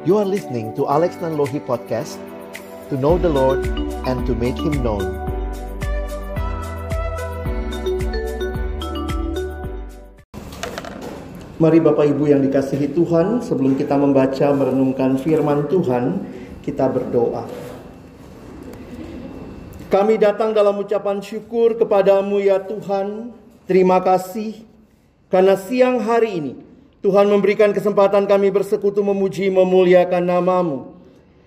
You are listening to Alex Nanlohi Podcast To know the Lord and to make Him known Mari Bapak Ibu yang dikasihi Tuhan, sebelum kita membaca merenungkan firman Tuhan, kita berdoa. Kami datang dalam ucapan syukur kepadamu ya Tuhan. Terima kasih karena siang hari ini Tuhan memberikan kesempatan kami bersekutu memuji memuliakan namamu.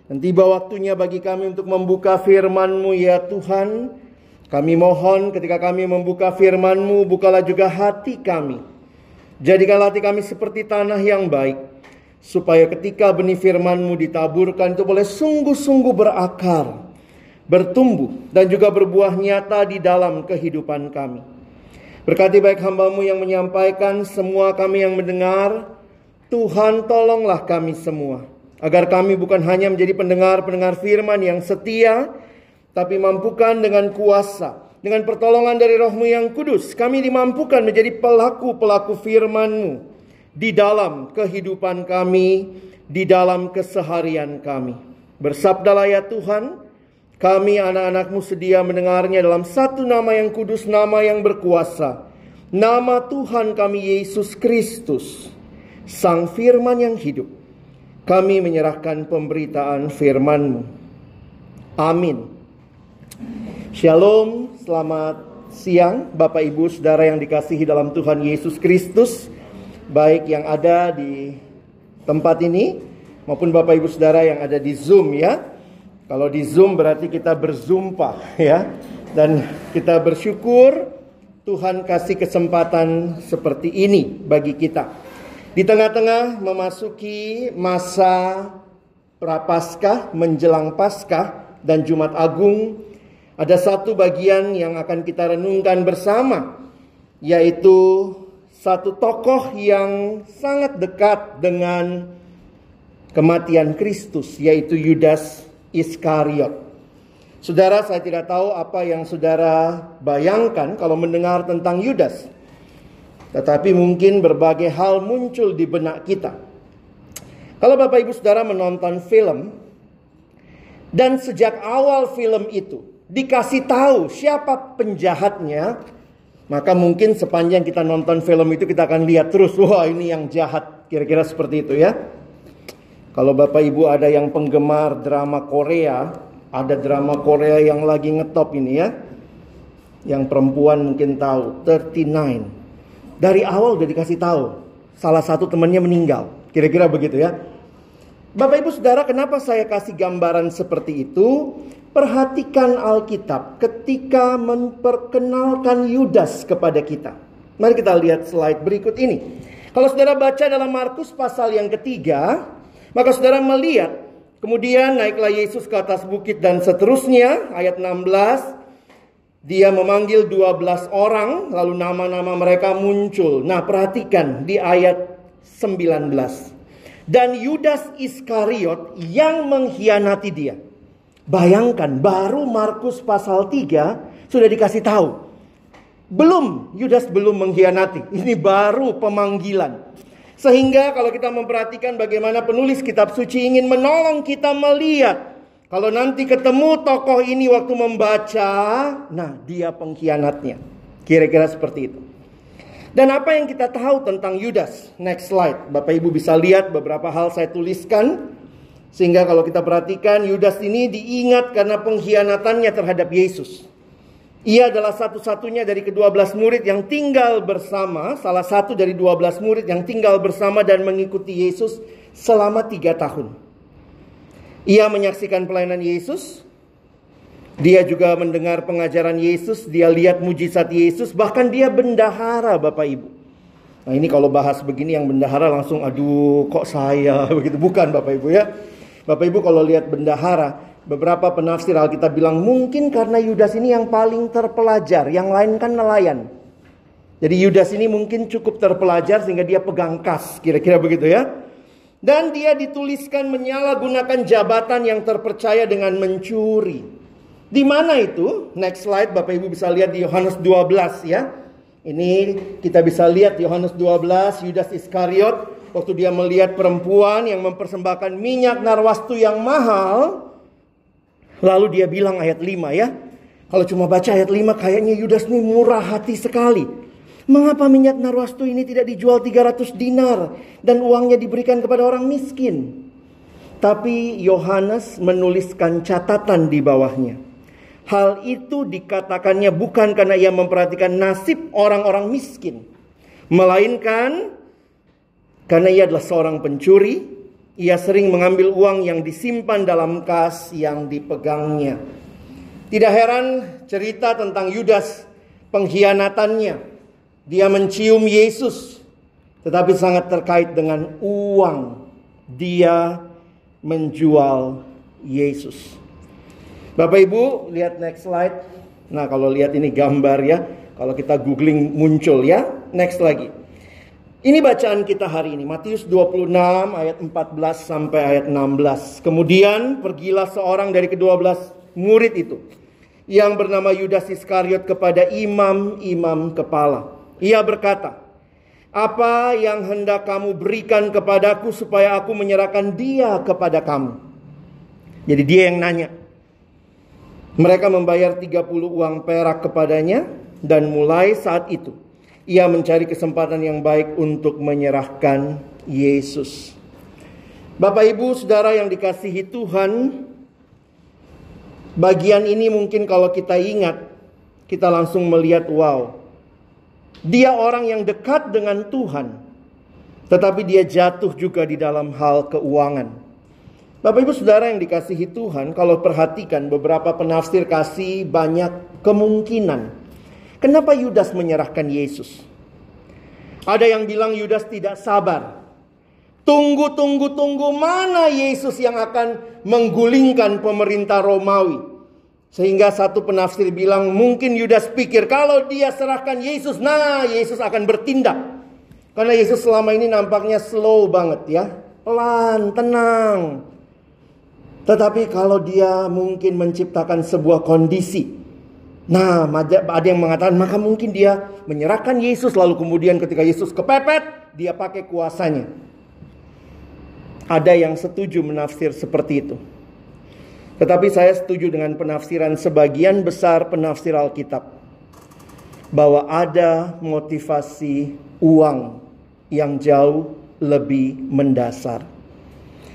Dan tiba waktunya bagi kami untuk membuka firman-Mu ya Tuhan. Kami mohon ketika kami membuka firman-Mu, bukalah juga hati kami Jadikanlah hati kami seperti tanah yang baik, supaya ketika benih firman-Mu ditaburkan itu boleh sungguh-sungguh berakar, bertumbuh, dan juga berbuah nyata di dalam kehidupan kami. Berkati baik hambamu yang menyampaikan, semua kami yang mendengar, Tuhan tolonglah kami semua. Agar kami bukan hanya menjadi pendengar-pendengar firman yang setia, tapi mampukan dengan kuasa dengan pertolongan dari rohmu yang kudus, kami dimampukan menjadi pelaku-pelaku firman-Mu di dalam kehidupan kami, di dalam keseharian kami. Bersabdalah ya Tuhan, kami anak-anakmu sedia mendengarnya dalam satu nama yang kudus, nama yang berkuasa. Nama Tuhan kami Yesus Kristus, Sang Firman yang hidup. Kami menyerahkan pemberitaan firman-Mu. Amin. Shalom, Selamat siang Bapak Ibu Saudara yang dikasihi dalam Tuhan Yesus Kristus Baik yang ada di tempat ini maupun Bapak Ibu Saudara yang ada di Zoom ya Kalau di Zoom berarti kita berzumpa ya. Dan kita bersyukur Tuhan kasih kesempatan seperti ini bagi kita. Di tengah-tengah memasuki masa Prapaskah menjelang Paskah dan Jumat Agung ada satu bagian yang akan kita renungkan bersama, yaitu satu tokoh yang sangat dekat dengan kematian Kristus, yaitu Yudas Iskariot. Saudara, saya tidak tahu apa yang saudara bayangkan kalau mendengar tentang Yudas. Tetapi mungkin berbagai hal muncul di benak kita. Kalau Bapak Ibu Saudara menonton film dan sejak awal film itu dikasih tahu siapa penjahatnya, maka mungkin sepanjang kita nonton film itu kita akan lihat terus, wah ini yang jahat, kira-kira seperti itu ya. Kalau Bapak Ibu ada yang penggemar drama Korea, ada drama Korea yang lagi ngetop ini ya. Yang perempuan mungkin tahu, 39. Dari awal udah dikasih tahu, salah satu temannya meninggal. Kira-kira begitu ya. Bapak Ibu Saudara, kenapa saya kasih gambaran seperti itu? Perhatikan Alkitab ketika memperkenalkan Yudas kepada kita. Mari kita lihat slide berikut ini. Kalau saudara baca dalam Markus pasal yang ketiga, maka saudara melihat kemudian naiklah Yesus ke atas bukit dan seterusnya ayat 16 dia memanggil 12 orang lalu nama-nama mereka muncul. Nah, perhatikan di ayat 19. Dan Yudas Iskariot yang mengkhianati dia. Bayangkan baru Markus pasal 3 sudah dikasih tahu. Belum Yudas belum mengkhianati. Ini baru pemanggilan. Sehingga kalau kita memperhatikan bagaimana penulis kitab suci ingin menolong kita melihat kalau nanti ketemu tokoh ini waktu membaca, nah dia pengkhianatnya. Kira-kira seperti itu. Dan apa yang kita tahu tentang Yudas? Next slide. Bapak Ibu bisa lihat beberapa hal saya tuliskan sehingga kalau kita perhatikan Yudas ini diingat karena pengkhianatannya terhadap Yesus. Ia adalah satu-satunya dari kedua belas murid yang tinggal bersama, salah satu dari dua belas murid yang tinggal bersama dan mengikuti Yesus selama tiga tahun. Ia menyaksikan pelayanan Yesus, dia juga mendengar pengajaran Yesus, dia lihat mujizat Yesus, bahkan dia bendahara Bapak Ibu. Nah ini kalau bahas begini yang bendahara langsung aduh kok saya begitu bukan Bapak Ibu ya. Bapak Ibu kalau lihat bendahara, beberapa penafsir Alkitab bilang mungkin karena Yudas ini yang paling terpelajar, yang lain kan nelayan. Jadi Yudas ini mungkin cukup terpelajar sehingga dia pegang kas, kira-kira begitu ya. Dan dia dituliskan menyalahgunakan jabatan yang terpercaya dengan mencuri. Di mana itu? Next slide Bapak Ibu bisa lihat di Yohanes 12 ya. Ini kita bisa lihat Yohanes 12 Yudas Iskariot waktu dia melihat perempuan yang mempersembahkan minyak narwastu yang mahal, lalu dia bilang ayat 5 ya. Kalau cuma baca ayat 5 kayaknya Yudas ini murah hati sekali. Mengapa minyak narwastu ini tidak dijual 300 dinar dan uangnya diberikan kepada orang miskin? Tapi Yohanes menuliskan catatan di bawahnya. Hal itu dikatakannya bukan karena ia memperhatikan nasib orang-orang miskin, melainkan karena ia adalah seorang pencuri, ia sering mengambil uang yang disimpan dalam kas yang dipegangnya. Tidak heran cerita tentang Yudas pengkhianatannya. Dia mencium Yesus, tetapi sangat terkait dengan uang. Dia menjual Yesus. Bapak Ibu, lihat next slide. Nah, kalau lihat ini gambar ya, kalau kita googling muncul ya. Next lagi. Ini bacaan kita hari ini, Matius 26 ayat 14 sampai ayat 16. Kemudian pergilah seorang dari kedua belas murid itu yang bernama Yudas Iskariot kepada imam-imam kepala. Ia berkata, "Apa yang hendak kamu berikan kepadaku supaya aku menyerahkan dia kepada kamu?" Jadi dia yang nanya. Mereka membayar 30 uang perak kepadanya dan mulai saat itu ia mencari kesempatan yang baik untuk menyerahkan Yesus. Bapak Ibu, Saudara yang dikasihi Tuhan, bagian ini mungkin kalau kita ingat, kita langsung melihat wow. Dia orang yang dekat dengan Tuhan, tetapi dia jatuh juga di dalam hal keuangan. Bapak Ibu Saudara yang dikasihi Tuhan, kalau perhatikan beberapa penafsir kasih banyak kemungkinan. Kenapa Yudas menyerahkan Yesus? Ada yang bilang Yudas tidak sabar. Tunggu, tunggu, tunggu mana Yesus yang akan menggulingkan pemerintah Romawi. Sehingga satu penafsir bilang mungkin Yudas pikir kalau dia serahkan Yesus, nah Yesus akan bertindak. Karena Yesus selama ini nampaknya slow banget ya. Pelan, tenang. Tetapi kalau dia mungkin menciptakan sebuah kondisi. Nah, ada yang mengatakan maka mungkin dia menyerahkan Yesus lalu kemudian ketika Yesus kepepet, dia pakai kuasanya. Ada yang setuju menafsir seperti itu. Tetapi saya setuju dengan penafsiran sebagian besar penafsir Alkitab. Bahwa ada motivasi uang yang jauh lebih mendasar.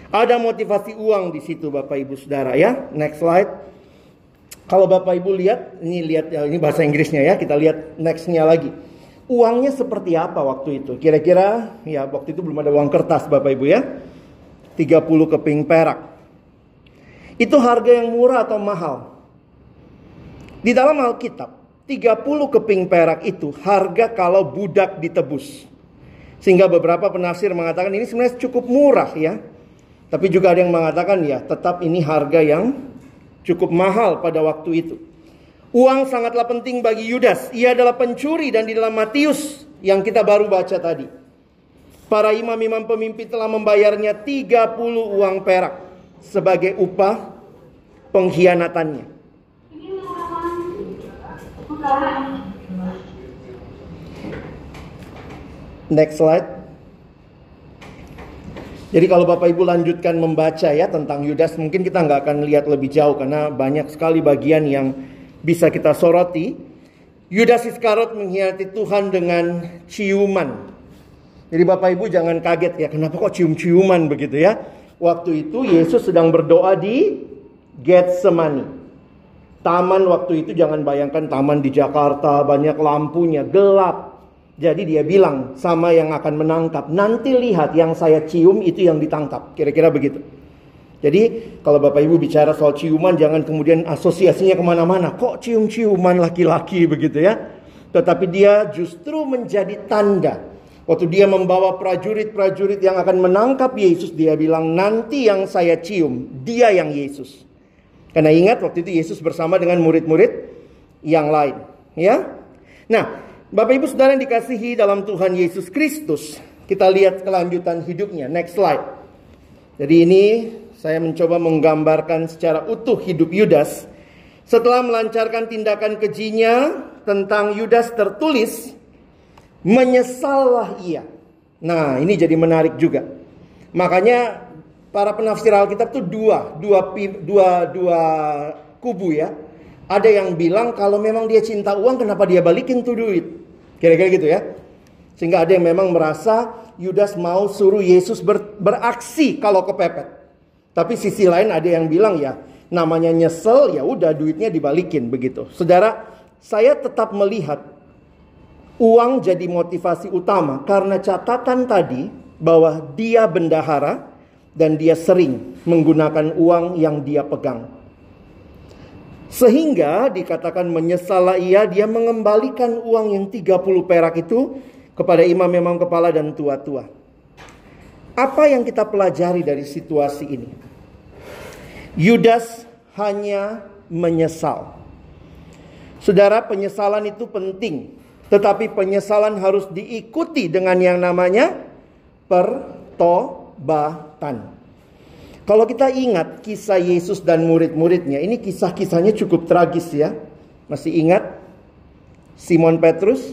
Ada motivasi uang di situ Bapak Ibu Saudara ya. Next slide. Kalau Bapak Ibu lihat, ini lihat ya, ini bahasa Inggrisnya ya. Kita lihat nextnya lagi. Uangnya seperti apa waktu itu? Kira-kira ya waktu itu belum ada uang kertas Bapak Ibu ya. 30 keping perak. Itu harga yang murah atau mahal? Di dalam Alkitab, 30 keping perak itu harga kalau budak ditebus. Sehingga beberapa penafsir mengatakan ini sebenarnya cukup murah ya. Tapi juga ada yang mengatakan ya tetap ini harga yang cukup mahal pada waktu itu. Uang sangatlah penting bagi Yudas. Ia adalah pencuri dan di dalam Matius yang kita baru baca tadi. Para imam-imam pemimpin telah membayarnya 30 uang perak sebagai upah pengkhianatannya. Next slide. Jadi kalau Bapak Ibu lanjutkan membaca ya tentang Yudas, mungkin kita nggak akan lihat lebih jauh karena banyak sekali bagian yang bisa kita soroti. Yudas Iskarot mengkhianati Tuhan dengan ciuman. Jadi Bapak Ibu jangan kaget ya, kenapa kok cium-ciuman begitu ya? Waktu itu Yesus sedang berdoa di Getsemani. Taman waktu itu jangan bayangkan taman di Jakarta banyak lampunya, gelap. Jadi dia bilang sama yang akan menangkap, nanti lihat yang saya cium itu yang ditangkap. Kira-kira begitu. Jadi kalau Bapak Ibu bicara soal ciuman jangan kemudian asosiasinya ke mana-mana. Kok cium-ciuman laki-laki begitu ya. Tetapi dia justru menjadi tanda. Waktu dia membawa prajurit-prajurit yang akan menangkap Yesus, dia bilang nanti yang saya cium, dia yang Yesus. Karena ingat waktu itu Yesus bersama dengan murid-murid yang lain. Ya, Nah Bapak Ibu Saudara yang dikasihi dalam Tuhan Yesus Kristus, kita lihat kelanjutan hidupnya. Next slide. Jadi ini saya mencoba menggambarkan secara utuh hidup Yudas. Setelah melancarkan tindakan kejinya tentang Yudas tertulis, menyesallah ia. Nah, ini jadi menarik juga. Makanya para penafsir Alkitab tuh dua, dua, dua, dua kubu ya. Ada yang bilang kalau memang dia cinta uang, kenapa dia balikin tuh duit? Kira-kira gitu ya. Sehingga ada yang memang merasa Yudas mau suruh Yesus ber, beraksi kalau kepepet. Tapi sisi lain ada yang bilang ya, namanya nyesel ya udah duitnya dibalikin begitu. Saudara, saya tetap melihat uang jadi motivasi utama karena catatan tadi bahwa dia bendahara dan dia sering menggunakan uang yang dia pegang. Sehingga dikatakan menyesallah ia dia mengembalikan uang yang 30 perak itu kepada imam-imam kepala dan tua-tua. Apa yang kita pelajari dari situasi ini? Yudas hanya menyesal. Saudara, penyesalan itu penting, tetapi penyesalan harus diikuti dengan yang namanya pertobatan. Kalau kita ingat kisah Yesus dan murid-muridnya, ini kisah-kisahnya cukup tragis ya. Masih ingat Simon Petrus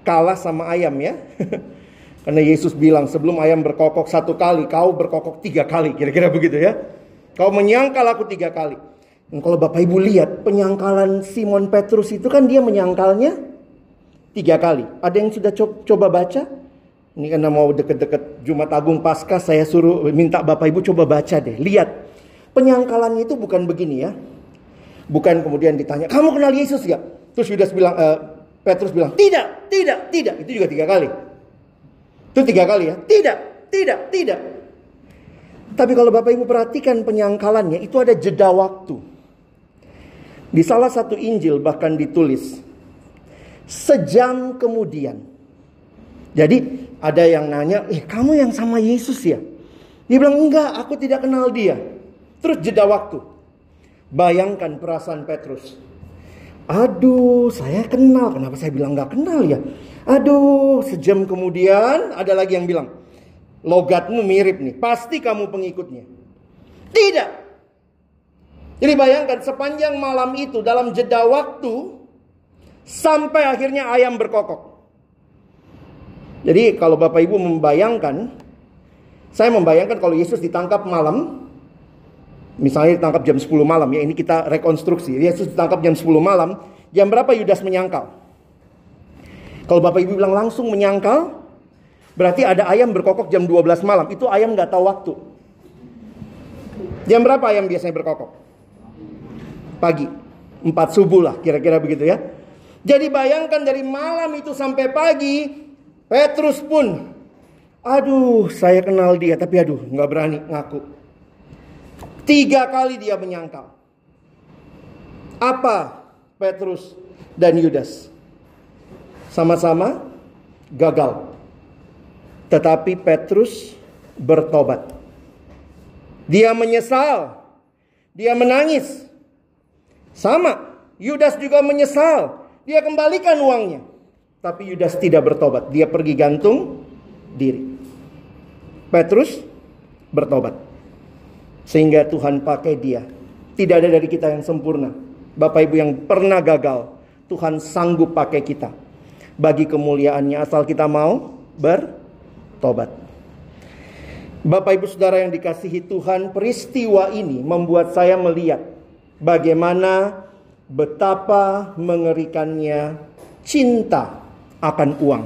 kalah sama ayam ya? Karena Yesus bilang sebelum ayam berkokok satu kali, kau berkokok tiga kali. Kira-kira begitu ya. Kau menyangkal aku tiga kali. Dan kalau Bapak Ibu lihat penyangkalan Simon Petrus itu kan dia menyangkalnya tiga kali. Ada yang sudah coba baca? Ini karena mau deket-deket Jumat Agung Pasca saya suruh minta Bapak Ibu coba baca deh. Lihat. Penyangkalannya itu bukan begini ya. Bukan kemudian ditanya, "Kamu kenal Yesus ya?" Terus Yudas bilang e, Petrus bilang, "Tidak, tidak, tidak." Itu juga tiga kali. Itu tiga kali ya. Tidak, tidak, tidak. Tapi kalau Bapak Ibu perhatikan penyangkalannya itu ada jeda waktu. Di salah satu Injil bahkan ditulis sejam kemudian. Jadi ada yang nanya, eh kamu yang sama Yesus ya? Dia bilang, enggak, aku tidak kenal dia. Terus jeda waktu. Bayangkan perasaan Petrus. Aduh, saya kenal. Kenapa saya bilang enggak kenal ya? Aduh, sejam kemudian ada lagi yang bilang, logatmu mirip nih. Pasti kamu pengikutnya. Tidak. Jadi bayangkan sepanjang malam itu dalam jeda waktu sampai akhirnya ayam berkokok. Jadi kalau Bapak Ibu membayangkan, saya membayangkan kalau Yesus ditangkap malam, misalnya ditangkap jam 10 malam ya, ini kita rekonstruksi. Yesus ditangkap jam 10 malam, jam berapa Yudas menyangkal? Kalau Bapak Ibu bilang langsung menyangkal, berarti ada ayam berkokok jam 12 malam. Itu ayam nggak tahu waktu. Jam berapa ayam biasanya berkokok? Pagi. 4 subuh lah kira-kira begitu ya. Jadi bayangkan dari malam itu sampai pagi Petrus pun, aduh saya kenal dia tapi aduh nggak berani ngaku. Tiga kali dia menyangkal. Apa Petrus dan Yudas? Sama-sama gagal. Tetapi Petrus bertobat. Dia menyesal. Dia menangis. Sama, Yudas juga menyesal. Dia kembalikan uangnya. Tapi Yudas tidak bertobat. Dia pergi gantung diri. Petrus bertobat. Sehingga Tuhan pakai dia. Tidak ada dari kita yang sempurna. Bapak Ibu yang pernah gagal. Tuhan sanggup pakai kita. Bagi kemuliaannya asal kita mau bertobat. Bapak Ibu Saudara yang dikasihi Tuhan, peristiwa ini membuat saya melihat bagaimana betapa mengerikannya cinta akan uang.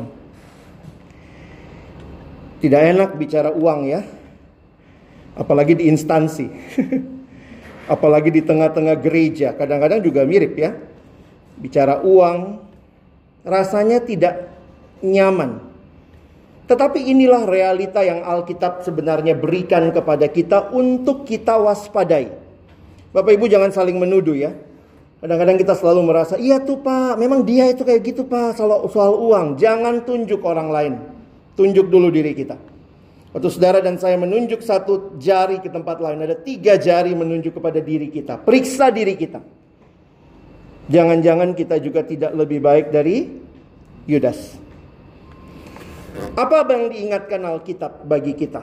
Tidak enak bicara uang ya. Apalagi di instansi. Apalagi di tengah-tengah gereja. Kadang-kadang juga mirip ya. Bicara uang. Rasanya tidak nyaman. Tetapi inilah realita yang Alkitab sebenarnya berikan kepada kita untuk kita waspadai. Bapak Ibu jangan saling menuduh ya. Kadang-kadang kita selalu merasa, iya tuh pak, memang dia itu kayak gitu pak, soal, soal uang. Jangan tunjuk orang lain, tunjuk dulu diri kita. Waktu saudara dan saya menunjuk satu jari ke tempat lain, ada tiga jari menunjuk kepada diri kita. Periksa diri kita. Jangan-jangan kita juga tidak lebih baik dari Yudas. Apa yang diingatkan Alkitab bagi kita?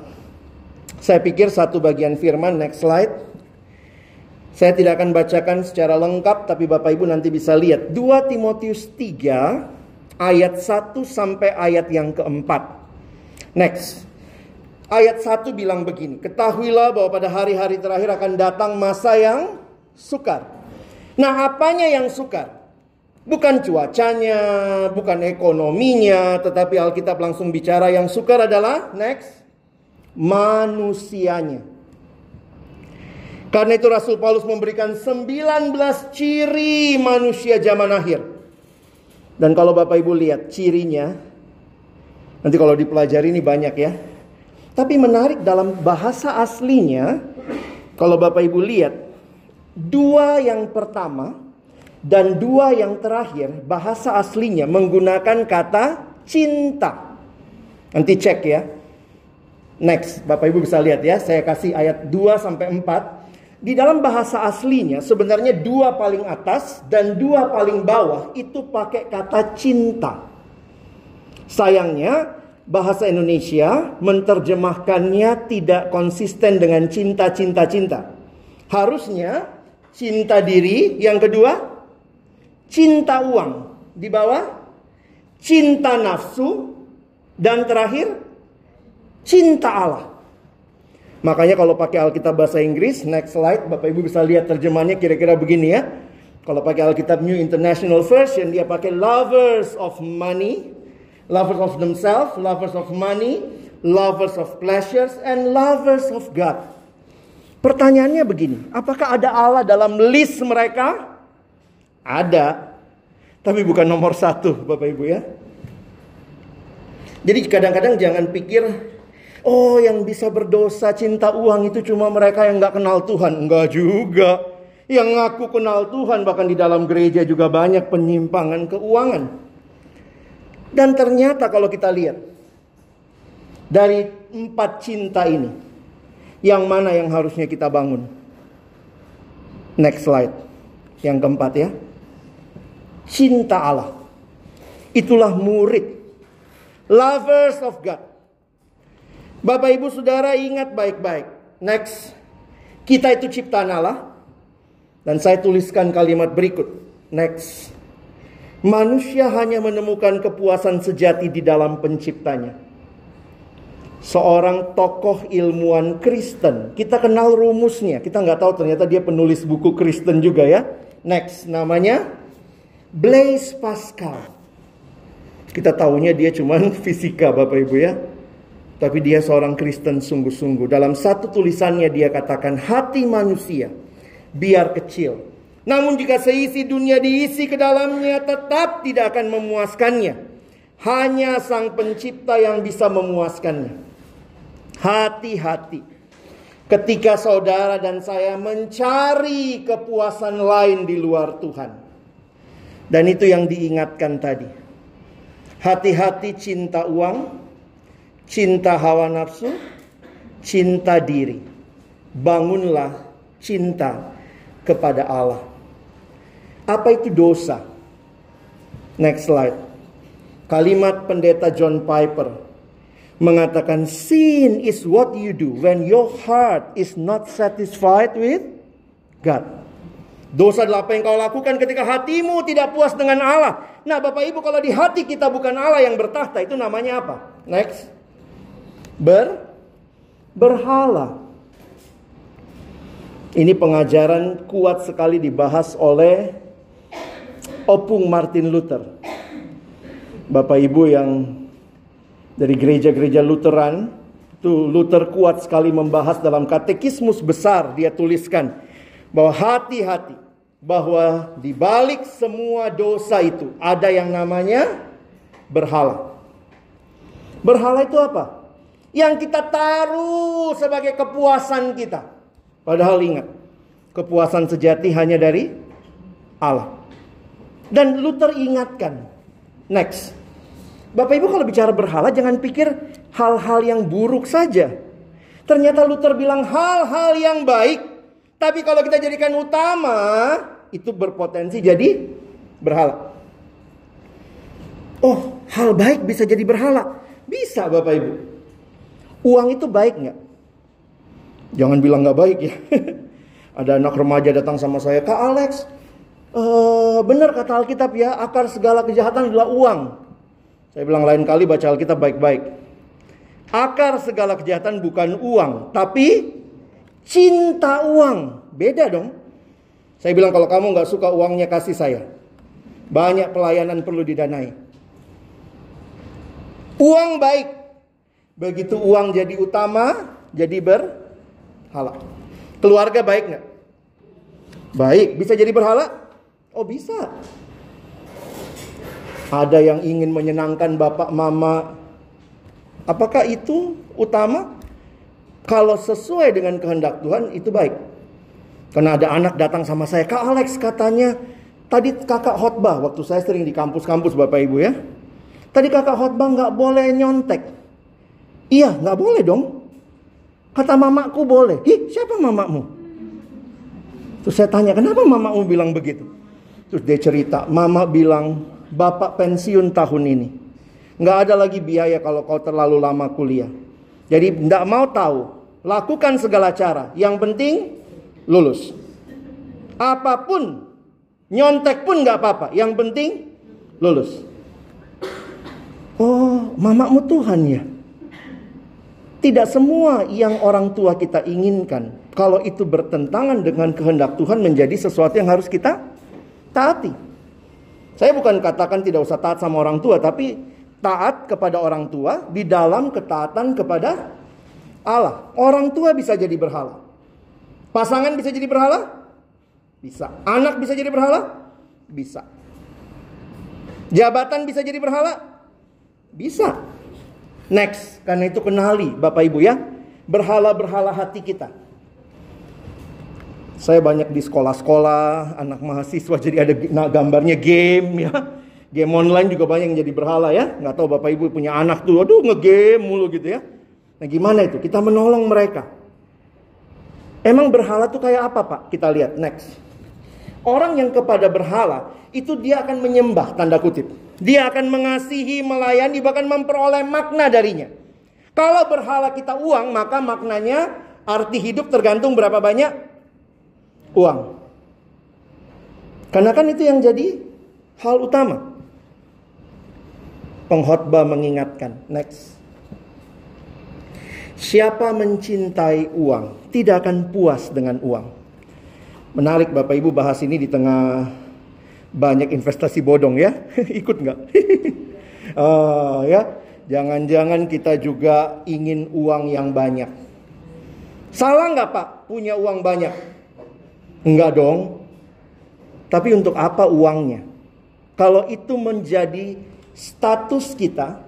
Saya pikir satu bagian firman, next slide. Saya tidak akan bacakan secara lengkap tapi Bapak Ibu nanti bisa lihat 2 Timotius 3 ayat 1 sampai ayat yang keempat. Next. Ayat 1 bilang begini, ketahuilah bahwa pada hari-hari terakhir akan datang masa yang sukar. Nah, apanya yang sukar? Bukan cuacanya, bukan ekonominya, tetapi Alkitab langsung bicara yang sukar adalah next manusianya. Karena itu Rasul Paulus memberikan 19 ciri manusia zaman akhir. Dan kalau Bapak Ibu lihat cirinya, nanti kalau dipelajari ini banyak ya. Tapi menarik dalam bahasa aslinya, kalau Bapak Ibu lihat, dua yang pertama dan dua yang terakhir, bahasa aslinya menggunakan kata cinta. Nanti cek ya. Next, Bapak Ibu bisa lihat ya, saya kasih ayat 2 sampai 4. Di dalam bahasa aslinya sebenarnya dua paling atas dan dua paling bawah itu pakai kata cinta. Sayangnya bahasa Indonesia menerjemahkannya tidak konsisten dengan cinta, cinta, cinta. Harusnya cinta diri, yang kedua cinta uang, di bawah cinta nafsu, dan terakhir cinta Allah. Makanya kalau pakai Alkitab bahasa Inggris, next slide, Bapak Ibu bisa lihat terjemahannya kira-kira begini ya. Kalau pakai Alkitab New International Version, dia pakai lovers of money, lovers of themselves, lovers of money, lovers of pleasures, and lovers of God. Pertanyaannya begini, apakah ada Allah dalam list mereka? Ada, tapi bukan nomor satu, Bapak Ibu ya. Jadi kadang-kadang jangan pikir, oh yang bisa berdosa cinta uang itu cuma mereka yang nggak kenal Tuhan. Enggak juga. Yang ngaku kenal Tuhan bahkan di dalam gereja juga banyak penyimpangan keuangan. Dan ternyata kalau kita lihat dari empat cinta ini, yang mana yang harusnya kita bangun? Next slide. Yang keempat ya. Cinta Allah. Itulah murid. Lovers of God. Bapak ibu saudara ingat baik-baik. Next. Kita itu ciptaan Allah. Dan saya tuliskan kalimat berikut. Next. Manusia hanya menemukan kepuasan sejati di dalam penciptanya. Seorang tokoh ilmuwan Kristen. Kita kenal rumusnya. Kita nggak tahu ternyata dia penulis buku Kristen juga ya. Next, namanya Blaise Pascal. Kita tahunya dia cuman fisika Bapak Ibu ya. Tapi dia seorang Kristen sungguh-sungguh. Dalam satu tulisannya dia katakan hati manusia biar kecil namun jika seisi dunia diisi ke dalamnya tetap tidak akan memuaskannya. Hanya sang pencipta yang bisa memuaskannya. Hati-hati. Ketika saudara dan saya mencari kepuasan lain di luar Tuhan. Dan itu yang diingatkan tadi. Hati-hati cinta uang, cinta hawa nafsu, cinta diri. Bangunlah cinta kepada Allah. Apa itu dosa? Next slide. Kalimat pendeta John Piper mengatakan sin is what you do when your heart is not satisfied with God. Dosa adalah apa yang kau lakukan ketika hatimu tidak puas dengan Allah. Nah, Bapak Ibu, kalau di hati kita bukan Allah yang bertahta, itu namanya apa? Next. Ber berhala. Ini pengajaran kuat sekali dibahas oleh Opung Martin Luther. Bapak Ibu yang dari gereja-gereja Lutheran, itu Luther kuat sekali membahas dalam katekismus besar dia tuliskan bahwa hati-hati bahwa di balik semua dosa itu ada yang namanya berhala. Berhala itu apa? Yang kita taruh sebagai kepuasan kita. Padahal ingat, kepuasan sejati hanya dari Allah. Dan Luther ingatkan. Next. Bapak Ibu kalau bicara berhala jangan pikir hal-hal yang buruk saja. Ternyata Luther bilang hal-hal yang baik. Tapi kalau kita jadikan utama, itu berpotensi jadi berhala. Oh, hal baik bisa jadi berhala. Bisa Bapak Ibu. Uang itu baik nggak? Jangan bilang nggak baik ya. Ada anak remaja datang sama saya, Kak Alex, Uh, benar kata Alkitab ya, akar segala kejahatan adalah uang. Saya bilang lain kali baca Alkitab baik-baik. Akar segala kejahatan bukan uang, tapi cinta uang. Beda dong. Saya bilang kalau kamu nggak suka uangnya kasih saya. Banyak pelayanan perlu didanai. Uang baik. Begitu uang jadi utama, jadi berhala. Keluarga baik nggak? Baik. Bisa jadi berhala? Oh bisa. Ada yang ingin menyenangkan bapak mama, Apakah itu utama? Kalau sesuai dengan kehendak Tuhan itu baik. Karena ada anak datang sama saya, Kak Alex katanya tadi kakak khotbah waktu saya sering di kampus-kampus Bapak Ibu ya. Tadi kakak khotbah nggak boleh nyontek. Iya nggak boleh dong. Kata mamaku boleh. Ih siapa mamamu? Terus saya tanya kenapa mamamu bilang begitu? Terus dia cerita, mama bilang bapak pensiun tahun ini. Nggak ada lagi biaya kalau kau terlalu lama kuliah. Jadi tidak mau tahu. Lakukan segala cara. Yang penting lulus. Apa pun. Nyontek pun nggak apa-apa. Yang penting lulus. Oh, mamamu Tuhan ya. Tidak semua yang orang tua kita inginkan. Kalau itu bertentangan dengan kehendak Tuhan menjadi sesuatu yang harus kita taati. Saya bukan katakan tidak usah taat sama orang tua, tapi taat kepada orang tua di dalam ketaatan kepada Allah. Orang tua bisa jadi berhala. Pasangan bisa jadi berhala? Bisa. Anak bisa jadi berhala? Bisa. Jabatan bisa jadi berhala? Bisa. Next, karena itu kenali Bapak Ibu ya, berhala-berhala hati kita. Saya banyak di sekolah-sekolah, anak mahasiswa jadi ada gambarnya game ya Game online juga banyak yang jadi berhala ya. Nggak tahu Bapak Ibu punya anak tuh, aduh ngegame mulu gitu ya. Nah gimana itu? Kita menolong mereka. Emang berhala tuh kayak apa Pak? Kita lihat next. Orang yang kepada berhala itu dia akan menyembah tanda kutip. Dia akan mengasihi, melayani, bahkan memperoleh makna darinya. Kalau berhala kita uang, maka maknanya arti hidup tergantung berapa banyak uang. Karena kan itu yang jadi hal utama. Pengkhotbah mengingatkan. Next. Siapa mencintai uang tidak akan puas dengan uang. Menarik Bapak Ibu bahas ini di tengah banyak investasi bodong ya. Ikut nggak? uh, ya, jangan-jangan kita juga ingin uang yang banyak. Salah nggak Pak punya uang banyak? Enggak dong. Tapi untuk apa uangnya? Kalau itu menjadi status kita,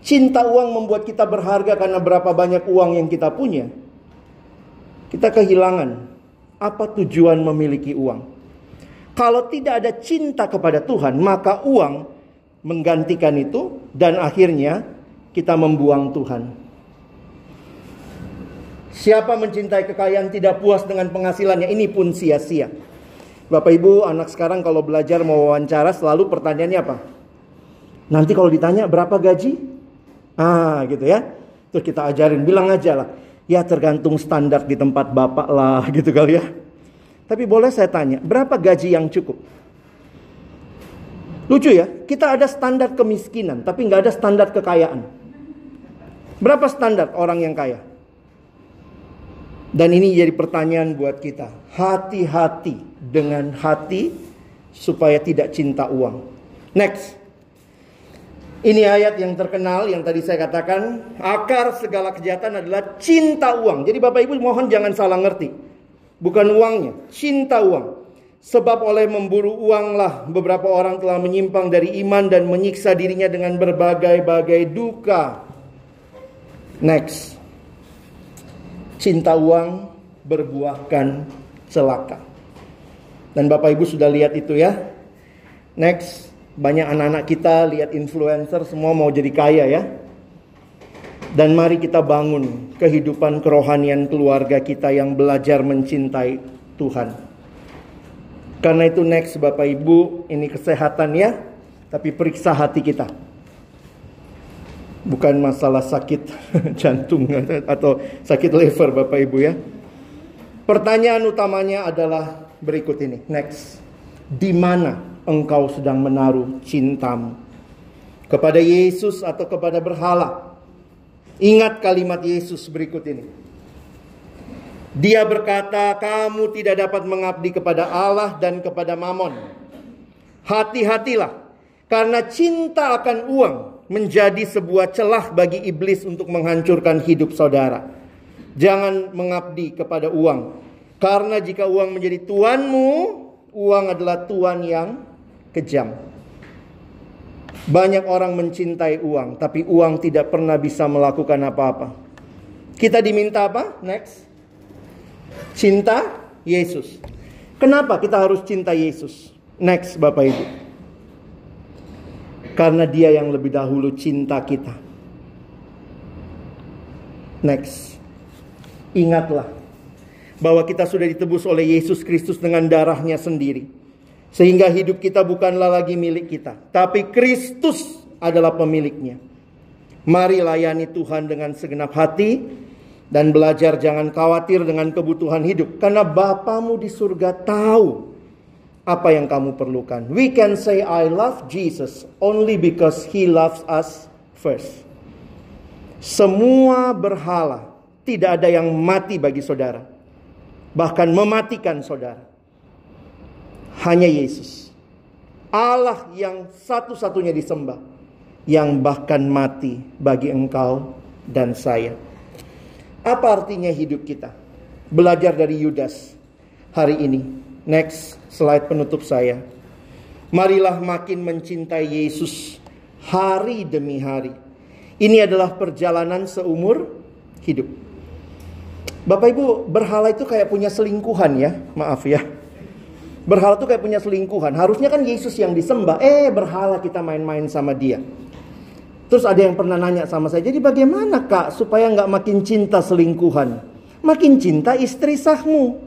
cinta uang membuat kita berharga karena berapa banyak uang yang kita punya. Kita kehilangan apa tujuan memiliki uang. Kalau tidak ada cinta kepada Tuhan, maka uang menggantikan itu dan akhirnya kita membuang Tuhan. Siapa mencintai kekayaan tidak puas dengan penghasilannya, ini pun sia-sia. Bapak Ibu, anak sekarang kalau belajar mau wawancara selalu pertanyaannya apa? Nanti kalau ditanya berapa gaji? Ah gitu ya. Terus kita ajarin, bilang aja lah. Ya tergantung standar di tempat bapak lah gitu kali ya. Tapi boleh saya tanya, berapa gaji yang cukup? Lucu ya, kita ada standar kemiskinan, tapi nggak ada standar kekayaan. Berapa standar orang yang kaya? Dan ini jadi pertanyaan buat kita. Hati-hati dengan hati supaya tidak cinta uang. Next. Ini ayat yang terkenal yang tadi saya katakan, akar segala kejahatan adalah cinta uang. Jadi Bapak Ibu mohon jangan salah ngerti. Bukan uangnya, cinta uang. Sebab oleh memburu uanglah beberapa orang telah menyimpang dari iman dan menyiksa dirinya dengan berbagai-bagai duka. Next. Cinta uang berbuahkan celaka. Dan Bapak Ibu sudah lihat itu ya. Next. Banyak anak-anak kita lihat influencer semua mau jadi kaya ya. Dan mari kita bangun kehidupan kerohanian keluarga kita yang belajar mencintai Tuhan. Karena itu next Bapak Ibu, ini kesehatan ya, tapi periksa hati kita. Bukan masalah sakit jantung atau sakit liver Bapak Ibu ya. Pertanyaan utamanya adalah berikut ini. Next. Di mana engkau sedang menaruh cintamu kepada Yesus atau kepada berhala. Ingat kalimat Yesus berikut ini. Dia berkata, "Kamu tidak dapat mengabdi kepada Allah dan kepada Mamon. Hati-hatilah, karena cinta akan uang menjadi sebuah celah bagi iblis untuk menghancurkan hidup saudara. Jangan mengabdi kepada uang, karena jika uang menjadi tuanmu, uang adalah tuan yang kejam." Banyak orang mencintai uang, tapi uang tidak pernah bisa melakukan apa-apa. Kita diminta apa? Next. Cinta Yesus. Kenapa kita harus cinta Yesus? Next, Bapak Ibu. Karena dia yang lebih dahulu cinta kita. Next. Ingatlah bahwa kita sudah ditebus oleh Yesus Kristus dengan darahnya sendiri. Sehingga hidup kita bukanlah lagi milik kita, tapi Kristus adalah pemiliknya. Mari layani Tuhan dengan segenap hati dan belajar jangan khawatir dengan kebutuhan hidup karena Bapamu di surga tahu apa yang kamu perlukan. We can say I love Jesus only because he loves us first. Semua berhala tidak ada yang mati bagi saudara. Bahkan mematikan saudara hanya Yesus. Allah yang satu-satunya disembah. Yang bahkan mati bagi engkau dan saya. Apa artinya hidup kita? Belajar dari Yudas hari ini. Next slide penutup saya. Marilah makin mencintai Yesus hari demi hari. Ini adalah perjalanan seumur hidup. Bapak Ibu, berhala itu kayak punya selingkuhan ya. Maaf ya. Berhala tuh kayak punya selingkuhan. Harusnya kan Yesus yang disembah. Eh berhala kita main-main sama dia. Terus ada yang pernah nanya sama saya. Jadi bagaimana kak supaya nggak makin cinta selingkuhan? Makin cinta istri sahmu.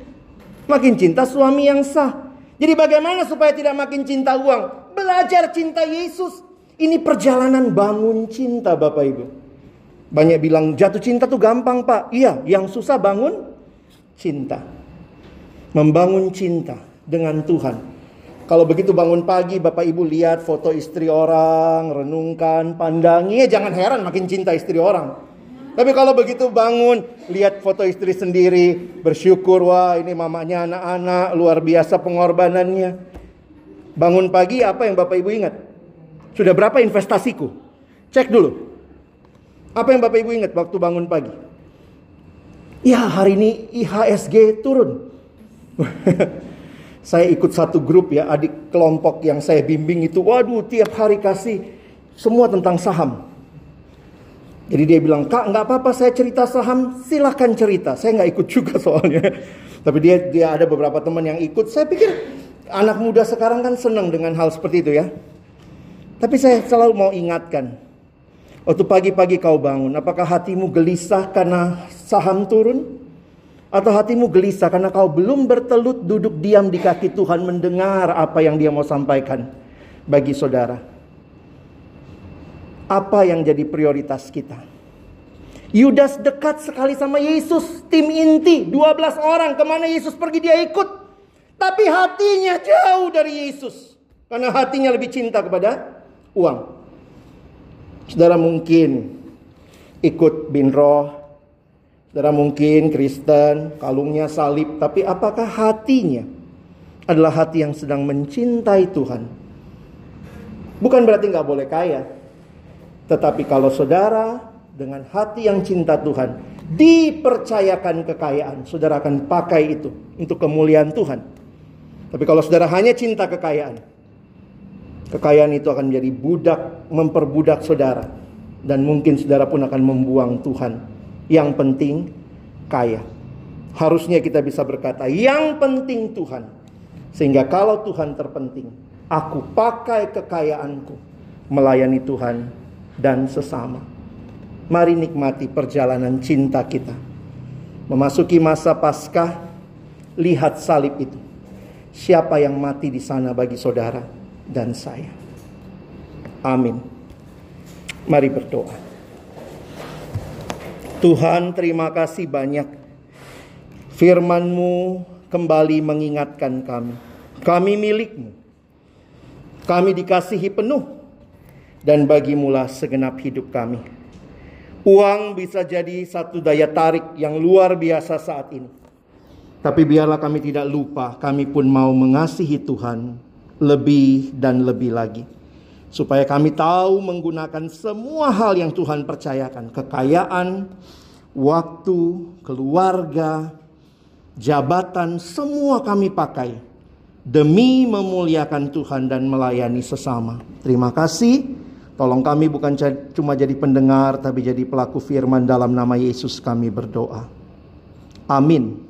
Makin cinta suami yang sah. Jadi bagaimana supaya tidak makin cinta uang? Belajar cinta Yesus. Ini perjalanan bangun cinta Bapak Ibu. Banyak bilang jatuh cinta tuh gampang pak. Iya, yang susah bangun cinta. Membangun cinta dengan Tuhan. Kalau begitu bangun pagi Bapak Ibu lihat foto istri orang, renungkan, pandangi, ya jangan heran makin cinta istri orang. Tapi kalau begitu bangun, lihat foto istri sendiri, bersyukur, wah ini mamanya anak-anak, luar biasa pengorbanannya. Bangun pagi apa yang Bapak Ibu ingat? Sudah berapa investasiku? Cek dulu. Apa yang Bapak Ibu ingat waktu bangun pagi? Ya hari ini IHSG turun. Saya ikut satu grup ya, adik kelompok yang saya bimbing itu, waduh tiap hari kasih semua tentang saham. Jadi dia bilang, kak nggak apa-apa saya cerita saham, silahkan cerita. Saya nggak ikut juga soalnya. Tapi dia dia ada beberapa teman yang ikut. Saya pikir anak muda sekarang kan senang dengan hal seperti itu ya. Tapi saya selalu mau ingatkan, waktu pagi-pagi kau bangun, apakah hatimu gelisah karena saham turun? Atau hatimu gelisah karena kau belum bertelut duduk diam di kaki Tuhan mendengar apa yang dia mau sampaikan bagi saudara. Apa yang jadi prioritas kita? Yudas dekat sekali sama Yesus, tim inti, 12 orang, ke mana Yesus pergi dia ikut. Tapi hatinya jauh dari Yesus. Karena hatinya lebih cinta kepada uang. Saudara mungkin ikut binroh, Saudara mungkin Kristen, kalungnya salib, tapi apakah hatinya adalah hati yang sedang mencintai Tuhan? Bukan berarti nggak boleh kaya, tetapi kalau saudara dengan hati yang cinta Tuhan dipercayakan kekayaan, saudara akan pakai itu untuk kemuliaan Tuhan. Tapi kalau saudara hanya cinta kekayaan, kekayaan itu akan menjadi budak, memperbudak saudara, dan mungkin saudara pun akan membuang Tuhan yang penting kaya. Harusnya kita bisa berkata, yang penting Tuhan. Sehingga kalau Tuhan terpenting, aku pakai kekayaanku melayani Tuhan dan sesama. Mari nikmati perjalanan cinta kita. Memasuki masa Paskah, lihat salib itu. Siapa yang mati di sana bagi saudara dan saya. Amin. Mari berdoa. Tuhan terima kasih banyak. Firman-Mu kembali mengingatkan kami. Kami milikmu. Kami dikasihi penuh. Dan bagimulah segenap hidup kami. Uang bisa jadi satu daya tarik yang luar biasa saat ini. Tapi biarlah kami tidak lupa, kami pun mau mengasihi Tuhan lebih dan lebih lagi. Supaya kami tahu menggunakan semua hal yang Tuhan percayakan. Kekayaan, waktu, keluarga, jabatan, semua kami pakai demi memuliakan Tuhan dan melayani sesama. Terima kasih. Tolong kami bukan cuma jadi pendengar, tapi jadi pelaku firman dalam nama Yesus kami berdoa. Amin.